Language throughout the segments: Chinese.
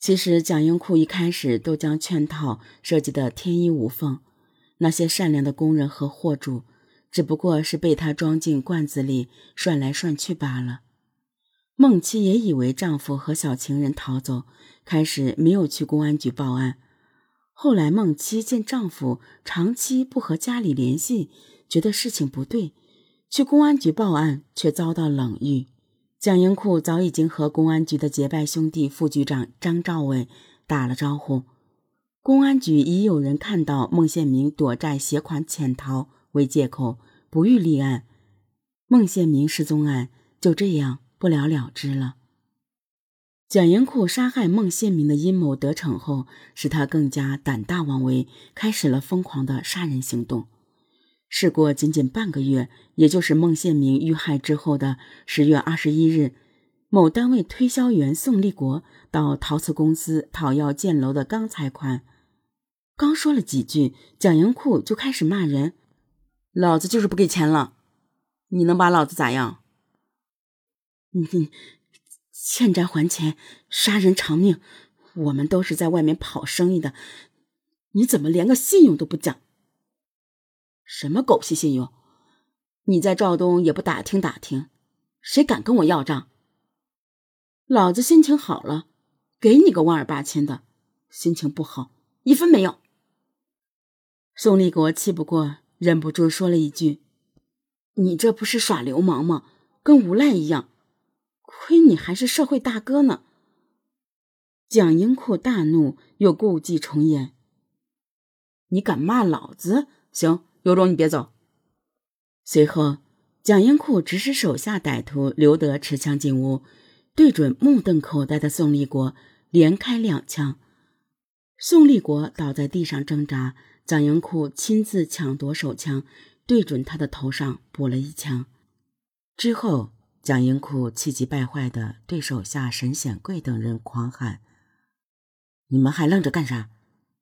其实蒋英库一开始都将圈套设计得天衣无缝，那些善良的工人和货主，只不过是被他装进罐子里涮来涮去罢了。孟妻也以为丈夫和小情人逃走，开始没有去公安局报案。后来孟妻见丈夫长期不和家里联系，觉得事情不对，去公安局报案，却遭到冷遇。蒋英库早已经和公安局的结拜兄弟副局长张兆伟打了招呼，公安局已有人看到孟宪明躲债携款潜逃为借口，不予立案，孟宪明失踪案就这样不了了之了。蒋英库杀害孟宪明的阴谋得逞后，使他更加胆大妄为，开始了疯狂的杀人行动。事过仅仅半个月，也就是孟宪明遇害之后的十月二十一日，某单位推销员宋立国到陶瓷公司讨要建楼的钢材款，刚说了几句，蒋英库就开始骂人：“老子就是不给钱了，你能把老子咋样？你欠债还钱，杀人偿命，我们都是在外面跑生意的，你怎么连个信用都不讲？”什么狗屁信用！你在赵东也不打听打听，谁敢跟我要账？老子心情好了，给你个万儿八千的；心情不好，一分没有。宋立国气不过，忍不住说了一句：“你这不是耍流氓吗？跟无赖一样！亏你还是社会大哥呢！”蒋英库大怒，又故伎重演：“你敢骂老子？行。”有种你别走。随后，蒋英库指使手下歹徒刘德持枪进屋，对准目瞪口呆的宋立国连开两枪。宋立国倒在地上挣扎，蒋英库亲自抢夺手枪，对准他的头上补了一枪。之后，蒋英库气急败坏地对手下沈显贵等人狂喊：“你们还愣着干啥？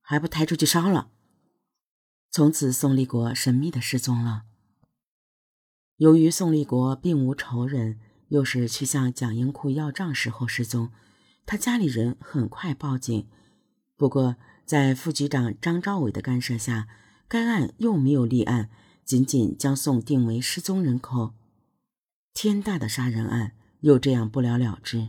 还不抬出去烧了！”从此，宋立国神秘的失踪了。由于宋立国并无仇人，又是去向蒋英库要账时候失踪，他家里人很快报警。不过，在副局长张兆伟的干涉下，该案又没有立案，仅仅将宋定为失踪人口。天大的杀人案又这样不了了之。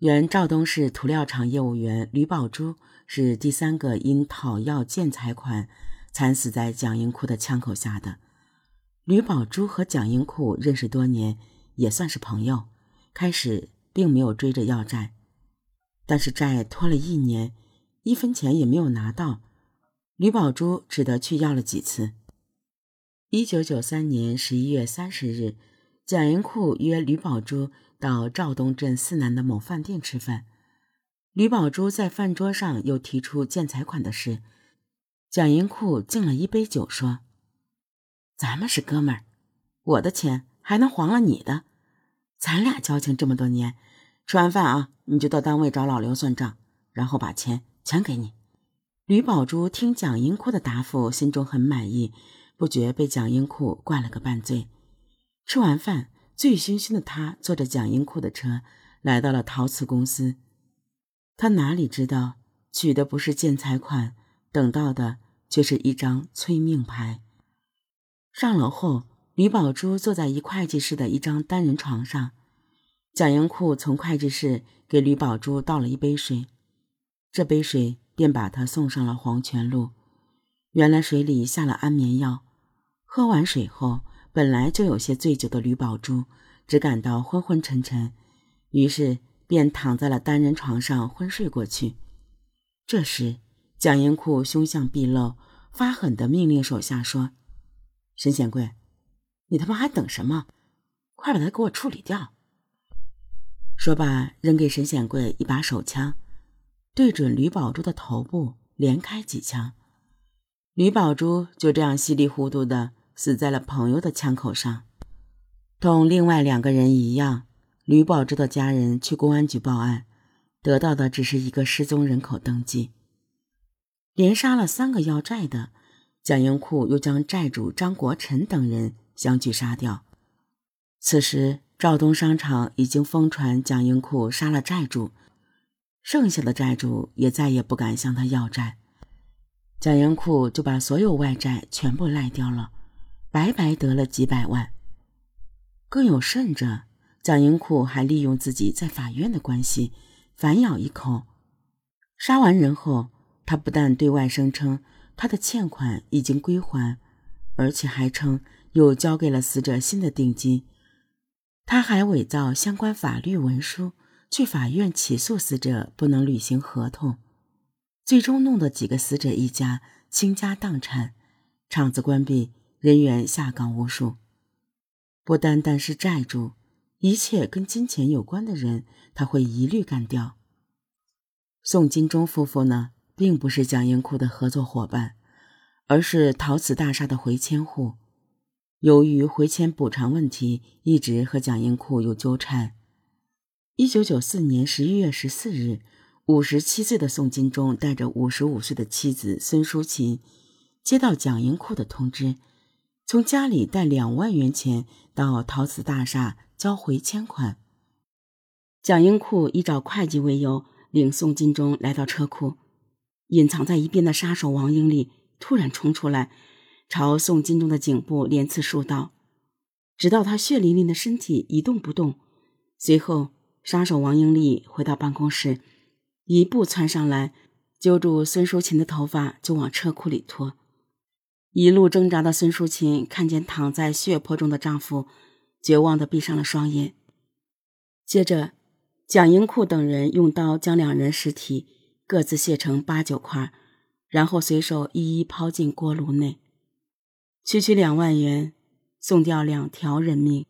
原赵东市涂料厂业务员吕宝珠是第三个因讨要建材款。惨死在蒋英库的枪口下的吕宝珠和蒋英库认识多年，也算是朋友。开始并没有追着要债，但是债拖了一年，一分钱也没有拿到，吕宝珠只得去要了几次。一九九三年十一月三十日，蒋英库约吕宝珠到赵东镇四南的某饭店吃饭，吕宝珠在饭桌上又提出建材款的事。蒋英库敬了一杯酒，说：“咱们是哥们儿，我的钱还能黄了你的？咱俩交情这么多年，吃完饭啊，你就到单位找老刘算账，然后把钱全给你。”吕宝珠听蒋英库的答复，心中很满意，不觉被蒋英库灌了个半醉。吃完饭，醉醺醺的他坐着蒋英库的车，来到了陶瓷公司。他哪里知道，取的不是建材款。等到的却是一张催命牌。上楼后，吕宝珠坐在一会计室的一张单人床上，蒋英库从会计室给吕宝珠倒了一杯水，这杯水便把他送上了黄泉路。原来水里下了安眠药。喝完水后，本来就有些醉酒的吕宝珠只感到昏昏沉沉，于是便躺在了单人床上昏睡过去。这时，蒋英库凶相毕露，发狠地命令手下说：“沈显贵，你他妈还等什么？快把他给我处理掉！”说罢，扔给沈显贵一把手枪，对准吕宝珠的头部连开几枪。吕宝珠就这样稀里糊涂的死在了朋友的枪口上。同另外两个人一样，吕宝珠的家人去公安局报案，得到的只是一个失踪人口登记。连杀了三个要债的，蒋英库又将债主张国臣等人相继杀掉。此时，赵东商场已经疯传蒋英库杀了债主，剩下的债主也再也不敢向他要债，蒋英库就把所有外债全部赖掉了，白白得了几百万。更有甚者，蒋英库还利用自己在法院的关系，反咬一口。杀完人后，他不但对外声称他的欠款已经归还，而且还称又交给了死者新的定金。他还伪造相关法律文书，去法院起诉死者不能履行合同，最终弄得几个死者一家倾家荡产，厂子关闭，人员下岗无数。不单单是债主，一切跟金钱有关的人，他会一律干掉。宋金忠夫妇呢，并不是蒋英库的合作伙伴，而是陶瓷大厦的回迁户。由于回迁补偿问题，一直和蒋英库有纠缠。一九九四年十一月十四日，五十七岁的宋金忠带着五十五岁的妻子孙淑琴，接到蒋英库的通知，从家里带两万元钱到陶瓷大厦交回迁款。蒋英库以找会计为由。领宋金忠来到车库，隐藏在一边的杀手王英丽突然冲出来，朝宋金忠的颈部连刺数刀，直到他血淋淋的身体一动不动。随后，杀手王英丽回到办公室，一步窜上来，揪住孙淑琴的头发就往车库里拖。一路挣扎的孙淑琴看见躺在血泊中的丈夫，绝望地闭上了双眼。接着。蒋英库等人用刀将两人尸体各自卸成八九块，然后随手一一抛进锅炉内。区区两万元，送掉两条人命。